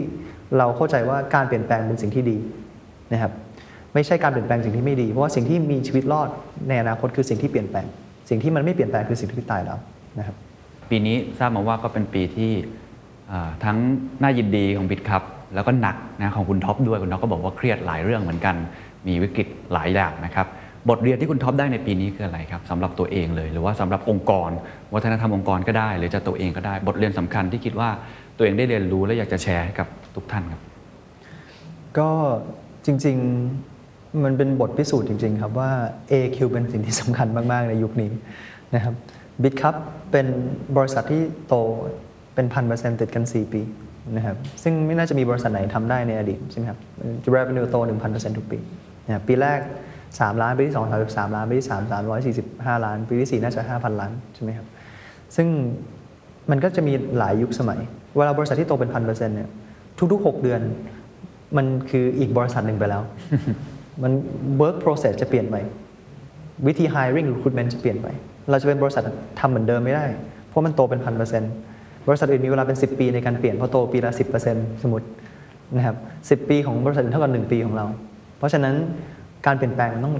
เราเข้าใจว่าการเปลี่ยนแปลงเป็นสิ่งที่ดีนะครับไม่ใช่การเปลี่ยนแปลงสิ่งที่ไม่ดี เพราะว่าสิ่งที่มีชีวิตรอดในอนาคตคือสิ่งที่เปลี่ยนแปลง สิ่งที่มันไม่เปลี่ยนแปลงคือสิ่งที่ตายแล้วนะครับปีนี้ทราบมาว่าก็เป็นปีที่ ทั้งน่ายินดีของ Bitkub แล้วก็หนักนะของคุณท็อปด้วยคุณท็อปก็บอกว่าเครียดหลายเรื่องเหมือนกัน มีวิกฤตหลายอย่างนะครับบทเรียนที่คุณท็อปได้ในปีนี้คืออะไรครับสำหรับตัวเองเลย หรือว่าสำหรับองค์กร วัฒนธรรมองค์กรก็ได้ หรือจะตัวเองก็ได้ บทเรียนสำคัญที่คิดว่าตัวเองได้เรียนรู้และอยากจะแชร์ให้กับทุกท่านครับ ก็จริงๆมันเป็นบทพิสูจน์จริง ๆ ครับว่า AQ เป็นสิ่งที่สำคัญมาก ๆ ในยุคนี้นะครับ BitCup เป็นบริษัทที่โต เป็นพันเปอร์เซ็นต์ติดกัน 4 ปีนะครับซึ่งไม่น่าจะมีบริษัทไหนทำได้ในอดีตใช่ไหมครับจะ revenue โต 1,000%ทุกปีนะครับปีแรก 3 ล้าน ปีที่ 2 33 ล้าน ปีที่ 3 345 ล้าน ปีที่ 4 น่าจะ 5,000 ล้านใช่ไหมครับซึ่งมันก็จะมีหลายยุคสมัย เวลาบริษัทที่โตเป็นพันเปอร์เซ็นต์เนี่ยทุกๆ 6 เดือนมันคืออีกบริษัทหนึ่งไปแล้ว มัน work process จะเปลี่ยนไป วิธี hiring recruitment จะเปลี่ยนไป เราจะเป็นบริษัททำเหมือนเดิมไม่ได้ เพราะมันโตเป็นพันเปอร์เซ็นต์ บริษัทอื่นมีเวลาเป็น 10 ปีในการเปลี่ยนเพราะโตปีละ 10%สมมตินะครับ10ปีของบริษัทอื่นเท่ากับ1ปีของเรา เพราะฉะนั้นการเปลี่ยนแปลงมันต้อง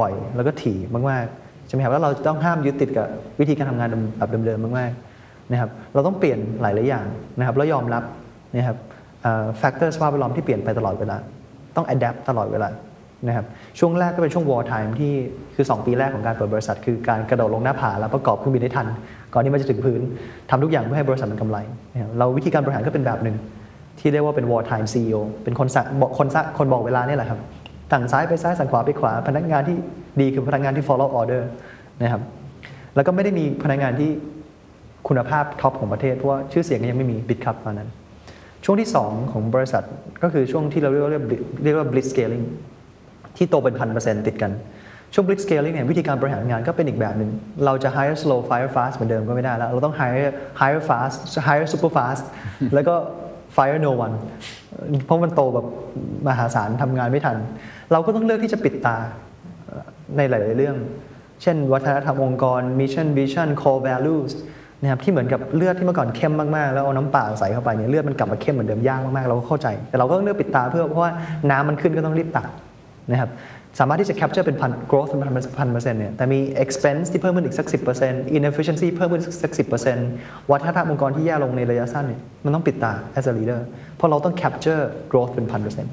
บ่อยแล้วก็ถี่มากๆใช่ไหมครับแล้วเราต้องห้ามยึดติดกับวิธีการทำงานแบบเดิมๆมากๆนะครับเราต้องเปลี่ยนหลายๆอย่างนะครับแล้วยอมรับนะครับแฟกเตอร์สภาพแวดล้อมที่เปลี่ยนไปตลอดเวลา ต้อง adapt ตลอดเวลานะครับช่วงแรกก็เป็นช่วง war time ที่คือ 2 ปีแรกของการเปิดบริษัท คือการกระโดดลงหน้าผาแล้วประกอบเครื่องบินได้ทัน ก่อนที่มันจะถึงพื้นทำทุกอย่างเพื่อให้บริษัทมันกำไร เราวิธีการบริหารก็เป็นแบบหนึ่งที่เรียกว่าเป็น war time CEO เป็นคนสั่งบอกคนสั่งคนบอกเวลาเนี่ยแหละครับสั่งซ้ายไปซ้ายสั่งขวาไปขวา พนักงานที่ดีคือพนักงานที่ follow order นะครับแล้วก็ไม่ได้มีพนักงานที่คุณภาพ top ของประเทศเพราะว่าชื่อเสียงก็ยังไม่มี Bitkub ตอนนั้น ช่วงที่ 2 ของบริษัทก็คือช่วงที่เราเรียกว่าเรียกว่า blitz scaling ที่โตเป็นพันเปอร์เซ็นต์ติดกัน ช่วง blitz scaling เนี่ยวิธีการบริหารงานก็เป็นอีกแบบหนึ่ง เราจะ hire slow fire fast เหมือนเดิมก็ไม่ได้แล้ว เราต้อง hire hire fast hire super fast แล้วก็ fire no one เพราะมันโตแบบมหาศาลทำงานไม่ทัน เราก็ต้องเลือกที่จะปิดตาในหลาย ๆ เรื่อง เช่น วัฒนธรรมองค์กร mission vision core values นะครับที่เหมือนกับเลือดที่เมื่อก่อนเข้มมาก ๆ แล้วเอาน้ำเปล่าใส่เข้าไปเนี่ยเลือดมันกลับมาเข้มเหมือนเดิมยากมาก ๆ เราก็เข้าใจ แต่เราก็ต้องเลือกปิดตาเพื่อเพราะว่าน้ำมันขึ้นก็ต้องรีบตักนะครับ สามารถที่จะ capture เป็นพัน growth เป็นพันเปอร์เซ็นต์เนี่ยแต่มี expense ที่เพิ่มขึ้นอีกสัก 10% inefficiency เพิ่มขึ้นสัก 10%วัฒนธรรมองค์กรที่แย่ลงในระยะสั้นเนี่ยมันต้องปิดตา as a leader เพราะเราต้อง capture growth เป็นพันเปอร์เซ็นต์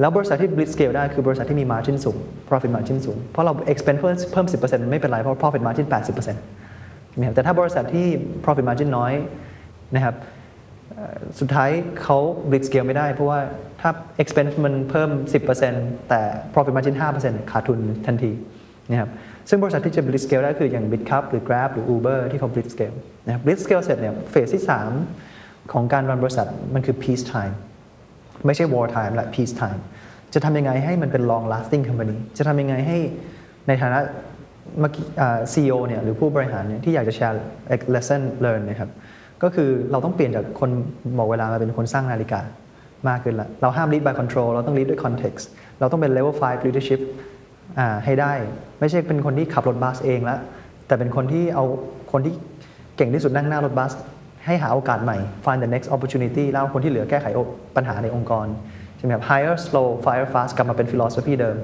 แล้วบริษัทที่ blitz scale ได้คือบริษัทที่มี margin สูง profit margin สูง เพราะเรา expense เพิ่มเพิ่ม 10%ไม่เป็นไร เพราะ profit margin 80%นะครับแต่ถ้าบริษัทที่ profit margin น้อยนะครับ สุดท้ายเขา blitz scale ไม่ได้ เพราะว่าถ้า expense มันเพิ่ม 10%แต่ profit margin 5%ขาดทุนทันทีนะครับซึ่งบริษัทที่จะ blitz scale ได้คืออย่าง BitCup หรือ Grab หรือ Uber ที่เขา blitz scale นะครับ blitz scale เสร็จเนี่ยเฟสที่ 3 ของการรันบริษัทมันคือ peace time ไม่ใช่ war time และ peace time จะทำยังไงให้มันเป็น long lasting company จะทำยังไงให้ในฐานะเมื่อกี้อ่า CEO เนี่ยหรือผู้บริหารเนี่ยที่อยากจะแชร์ lesson learn นะครับ ก็คือเราต้องเปลี่ยนจากคนบอกเวลามาเป็นคนสร้างนาฬิกามากขึ้นละเราห้าม lead by control เราต้อง lead ด้วย context เราต้องเป็น level 5 leadership อ่าให้ได้ ไม่ใช่เป็นคนที่ขับรถบัสเองแล้วแต่เป็นคนที่เอาคนที่เก่งที่สุดนั่งหน้ารถบัส ให้หาโอกาสใหม่ find the next opportunity แล้วคนที่เหลือแก้ไขปัญหาในองค์กรใช่ไหมครับ hire slow fire fast กลับมาเป็น philosophy เดิม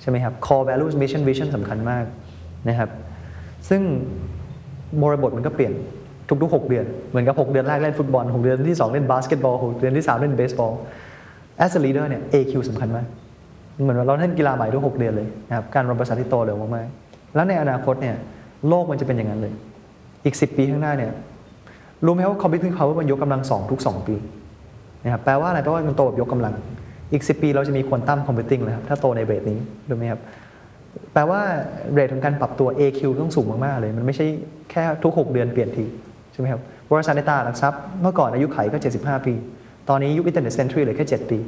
ใช่ไหมครับ core values mission vision สำคัญมากนะครับ ซึ่งบริบทมันก็เปลี่ยน ทุกๆ 6 เดือน เหมือนกับ 6 เดือนแรกเล่นฟุตบอล 6 เดือนที่ 2 เล่นบาสเกตบอล 6 เดือนที่ 3 เล่นเบสบอล as a leader เนี่ย AQ สำคัญมาก เหมือนเราเล่นกีฬาใหม่ทุก 6 เดือนเลยนะครับ การรันบริษัทที่โตเร็วมากๆ แล้วในอนาคตเนี่ยโลกมันจะเป็นอย่างนั้นเลย อีก 10 ปีข้างหน้าเนี่ยรู้ไหมว่า computing power มันยกกำลังสองทุก 2 ปีนะครับแปลว่าอะไรแปลว่ามันโตแบบยกกำลัง อีก 10 ปีเราจะมีควอนตัมคอมพิวติ้งเลยครับถ้าโตในเรทนี้รู้ไหมครับแปลว่าเรทของการปรับตัว AQ ต้องสูงมากๆเลย มันไม่ใช่แค่ทุก 6 เดือนเปลี่ยนที ช่ไหมครับบริษัทในตลาดหลักทรัพย์เมื่อก่อนอายุขัยก็ 75 ปี ตอนนี้ยุค Internet Century เหลือแค่ 7 ปี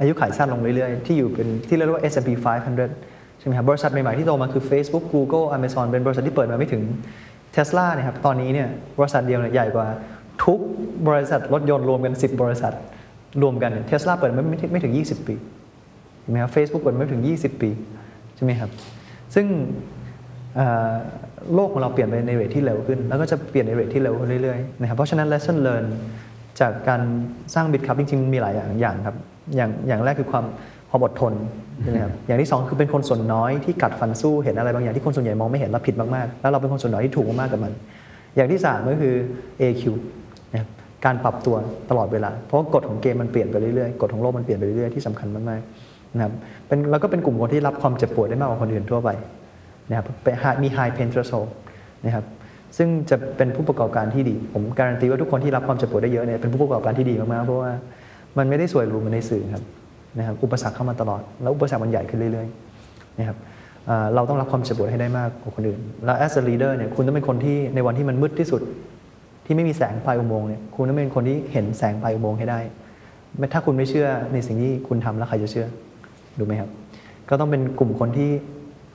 อายุขัยสั้นลงเรื่อยๆ ที่อยู่เป็นที่เรียกว่า S&P 500 ใช่ไหมครับบริษัทใหม่ๆที่โตมาคือ Facebook Google Amazon เป็นบริษัทที่เปิดมาไม่ถึง Tesla เนี่ยครับตอนนี้เนี่ยบริษัทเดียวเนี่ยใหญ่กว่าทุกบริษัทรถยนต์รวมกัน 10 บริษัทรวมกันเทสลาเปิดไม่ไม่ถึง 20 ปีใช่ไหมครับเฟซบุ๊กเปิดไม่ถึง 20 ปีใช่ไหมครับซึ่ง โลกของเราเปลี่ยนไปในเรทที่เร็วขึ้น แล้วก็จะเปลี่ยนในเรทที่เร็วขึ้นเรื่อยๆนะครับเพราะฉะนั้น lesson learn จากการสร้างบิตครับจริงๆมีหลายอย่างอย่างครับอย่างอย่างแรกคือความความอดทนใช่ไหมครับอย่างที่สองคือเป็นคนส่วนน้อยที่กัดฟันสู้เห็นอะไรบางอย่างที่คนส่วนใหญ่มองไม่เห็นและผิดมากๆ แล้วเราเป็นคนส่วนน้อยที่ถูกมากๆกับมัน อย่างที่สามก็คือ AQ นะครับการปรับตัวตลอดเวลา เพราะว่ากฎของเกมมันเปลี่ยนไปเรื่อยๆกฎของโลกมันเปลี่ยนไปเรื่อยๆที่สำคัญมากๆนะครับเป็นแล้วก็เป็นกลุ่มคนที่รับความเจ็บปวดได้มากกว่าคนอื่นทั่วไป นะครับมี high pain threshold นะครับซึ่งจะเป็นผู้ประกอบการที่ดี ผมการันตีว่าทุกคนที่รับความเจ็บปวดได้เยอะเนี่ยเป็นผู้ประกอบการที่ดีมากๆเพราะว่ามันไม่ได้สวยหรูเหมือนในสื่อครับนะครับอุปสรรคเข้ามาตลอด แล้วอุปสรรคมันใหญ่ขึ้นเรื่อยๆนะครับเราต้องรับความเจ็บปวดให้ได้มากกว่าคนอื่น แล้ว as a leader เนี่ยคุณต้องเป็นคนที่ในวันที่มันมืดที่สุด ที่ไม่มีแสงปลายอุโมงค์เนี่ยคุณต้องเป็นคนที่เห็นแสงปลายอุโมงค์ให้ได้ถ้าคุณไม่เชื่อในสิ่งที่คุณทำแล้วใครจะเชื่อดูไหมครับ ก็ต้องเป็นกลุ่มคนที่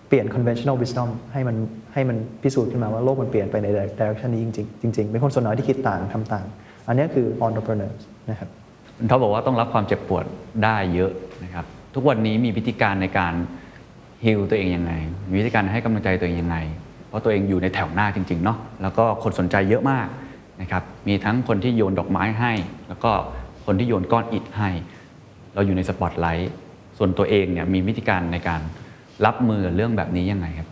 เปลี่ยน conventional wisdom ให้มันให้มันพิสูจน์ขึ้นมาว่าโลกมันเปลี่ยนไปใน direction นี้จริงๆจริงๆเป็นคนส่วนน้อยที่คิดต่างทำต่าง อันนี้คือ entrepreneur นะครับคุณท็อปบอกว่าต้องรับความเจ็บปวดได้เยอะนะครับ ทุกวันนี้มีวิธีการในการฮิลตัวเองยังไง มีวิธีการให้กำลังใจตัวเองยังไง เพราะตัวเองอยู่ในแถวหน้าจริงๆเนาะแล้วก็คนสนใจเยอะมากนะครับมีทั้งคนที่โยนดอกไม้ให้ แล้วก็คนที่โยนก้อนอิฐให้ เราอยู่ในสปอตไลท์ส่วนตัวเองเนี่ยมีวิธีการในการ รับมือกับเรื่องแบบนี้ยังไงครับ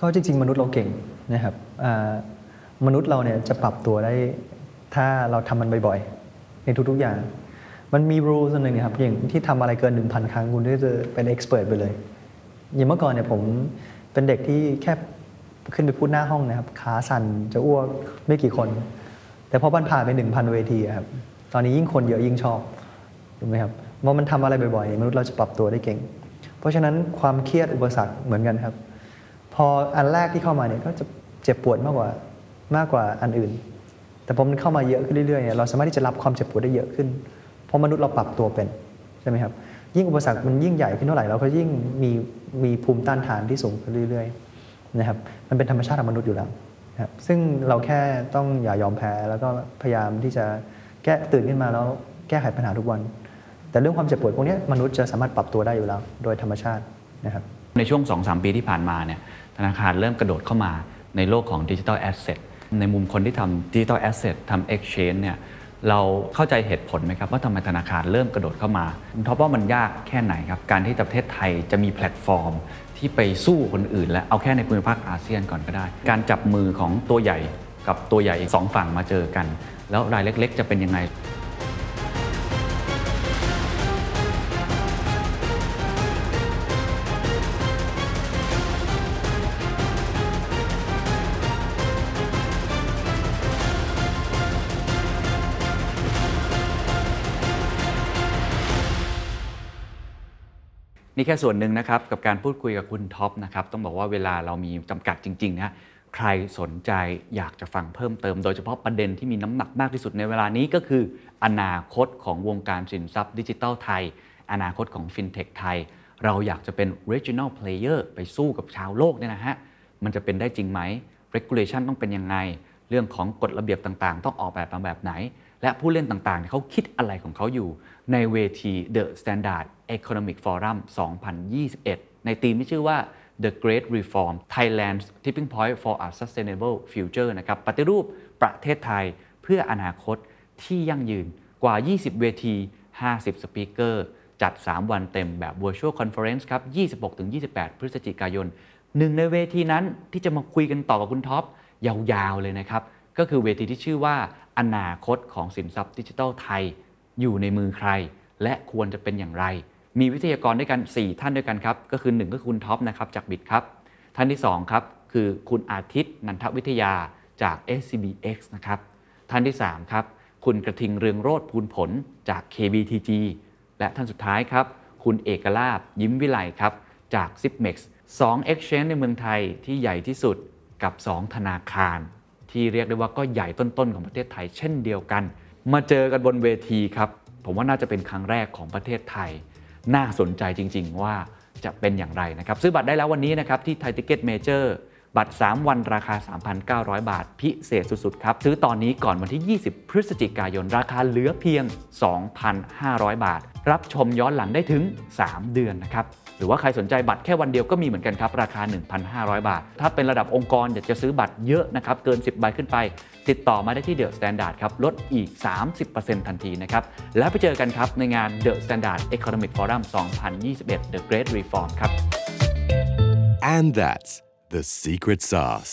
ก็จริง ๆ มนุษย์เราเก่งนะครับมนุษย์เราเนี่ยจะปรับตัวได้ถ้าเราทำมันบ่อยๆ ในทุกๆอย่าง มันมี rule นหนึ่งนะครับอย่างที่ทำอะไรเกิน1,000ครั้งคุณก็จะเป็น expert ไปเลย อย่างเมื่อก่อนเนี่ยผมเป็นเด็กที่แค่ขึ้นไปพูดหน้าห้องนะครับขาสั่นจะอ้วกไม่กี่คน แต่พอมันผ่านไป1,000เวทีครับตอนนี้ยิ่งคนเยอะยิ่งชอบถูกไหมครับเมื่อมันทำอะไรบ่อยๆ มนุษย์เราจะปรับตัวได้เก่ง ราะฉะนั้นความเครียดอุปสรรคเหมือนกันครับ พออันแรกที่เข้ามาเนี่ยก็จะเจ็บปวดมากกว่ามากกว่าอันอื่น แต่พอมันเข้ามาเยอะขึ้นเรื่อยๆเนี่ยเราสามารถที่จะรับความเจ็บปวดได้เยอะขึ้น เพราะมนุษย์เราปรับตัวเป็นใช่ไหมครับยิ่งอุปสรรคมันยิ่งใหญ่ขึ้นเท่าไหร่เราก็ยิ่งมีมีภูมิต้านทานที่สูงขึ้นเรื่อยๆนะครับมันเป็นธรรมชาติของมนุษย์อยู่แล้วครับซึ่งเราแค่ต้องอย่ายอมแพ้แล้วก็พยายามที่จะแก้ตื่นขึ้นมาแล้วแก้ไขปัญหาทุกวัน แต่เรื่องความเจ็บปวดพวกนี้มนุษย์จะสามารถปรับตัวได้อยู่แล้ว โดยธรรมชาตินะครับในช่วง 2-3 ปีที่ผ่านมาเนี่ยธนาคารเริ่มกระโดดเข้ามาในโลกของดิจิทัลแอสเซทในมุมคนที่ทำดิจิทัลแอสเซททำ Exchange เนี่ยเราเข้าใจเหตุผลไหมครับ ว่าทำไมธนาคารเริ่มกระโดดเข้ามาท็อปว่ามันยากแค่ไหนครับ การที่ประเทศไทยจะมีแพลตฟอร์ม ที่ไปสู้คนอื่น และเอาแค่ในภูมิภาคอาเซียนก่อนก็ได้ การจับมือของตัวใหญ่กับตัวใหญ่อีกสองฝั่งมาเจอกัน แล้วรายเล็ก ๆ จะเป็นยังไง นี่แค่ส่วนหนึ่งนะครับกับการพูดคุยกับคุณท็อปนะครับต้องบอกว่าเวลาเรามีจำกัดจริงๆนะใครสนใจอยากจะฟังเพิ่มเติม โดยเฉพาะประเด็นที่มีน้ำหนักมากที่สุดในเวลานี้ก็คือ อนาคตของวงการสินทรัพย์ดิจิทัลไทย อนาคตของฟินเทคไทย เราอยากจะเป็น regional player ไปสู้กับชาวโลกเนี่ยนะฮะ มันจะเป็นได้จริงไหม regulation ต้องเป็นยังไง เรื่องของกฎระเบียบต่างๆ ต้องออกแบบมาแบบไหน และผู้เล่นต่างๆเขาคิดอะไรของเขาอยู่ในเวที The Standard Economic Forum 2021 ในธีมที่ชื่อว่า The Great Reform Thailand's Tipping Point for a Sustainable Future นะครับปฏิรูปประเทศไทยเพื่ออนาคตที่ยั่งยืนกว่า 20 เวที 50 สปีกเกอร์ จัด 3 วันเต็มแบบ Virtual Conference ครับ 26-28 พฤศจิกายน หนึ่งในเวทีนั้นที่จะมาคุยกันต่อกับคุณท็อปยาวๆเลยนะครับ ก็คือเวทีที่ชื่อว่า อนาคตของสินทรัพย์ดิจิทัลไทย อยู่ในมือใคร และควรจะเป็นอย่างไร มีวิทยากรด้วยกัน 4 ท่านด้วยกันครับ ก็คือ 1 ก็คือคุณท็อปนะครับจากบิดครับ ท่านที่ 2 ครับ คือคุณอาทิตย์นันทวิทยาจาก SCBX นะครับ ท่านที่ 3 ครับ คุณกระทิงเรืองโรธภูลผลจาก KBTG และท่านสุดท้ายครับ คุณเอกลาบยิ้มวิไลครับจาก Zipmex 2 Exchange ในเมืองไทยที่ใหญ่ที่สุดกับ 2 ธนาคาร ที่เรียกได้ว่าก็ใหญ่ต้นๆของประเทศไทยเช่นเดียวกัน มาเจอกันบนเวทีครับ ผมว่าน่าจะเป็นครั้งแรกของประเทศไทย น่าสนใจจริง ๆ ว่าจะเป็นอย่างไรนะครับ ซื้อบัตรได้แล้ววันนี้นะครับที่ Thai Ticket Major บัตร 3 วันราคา 3,900 บาท พิเศษสุด ๆ ครับ ซื้อตอนนี้ก่อนวันที่ 20 พฤศจิกายน ราคาเหลือเพียง 2,500 บาท รับชมย้อนหลังได้ถึง 3 เดือนนะครับ หรือว่าใครสนใจบัตรแค่วันเดียวก็มีเหมือนกันครับ ราคา 1,500 บาท ถ้าเป็นระดับองค์กรอยากจะซื้อบัตรเยอะนะครับเกิน 10 ใบขึ้นไป ติดต่อมาได้ที่ The Standard ครับลดอีก 30%ทันทีนะครับแล้วไปเจอกันครับในงาน The Standard Economic Forum 2021 The Great Reform ครับ And that's the secret sauce.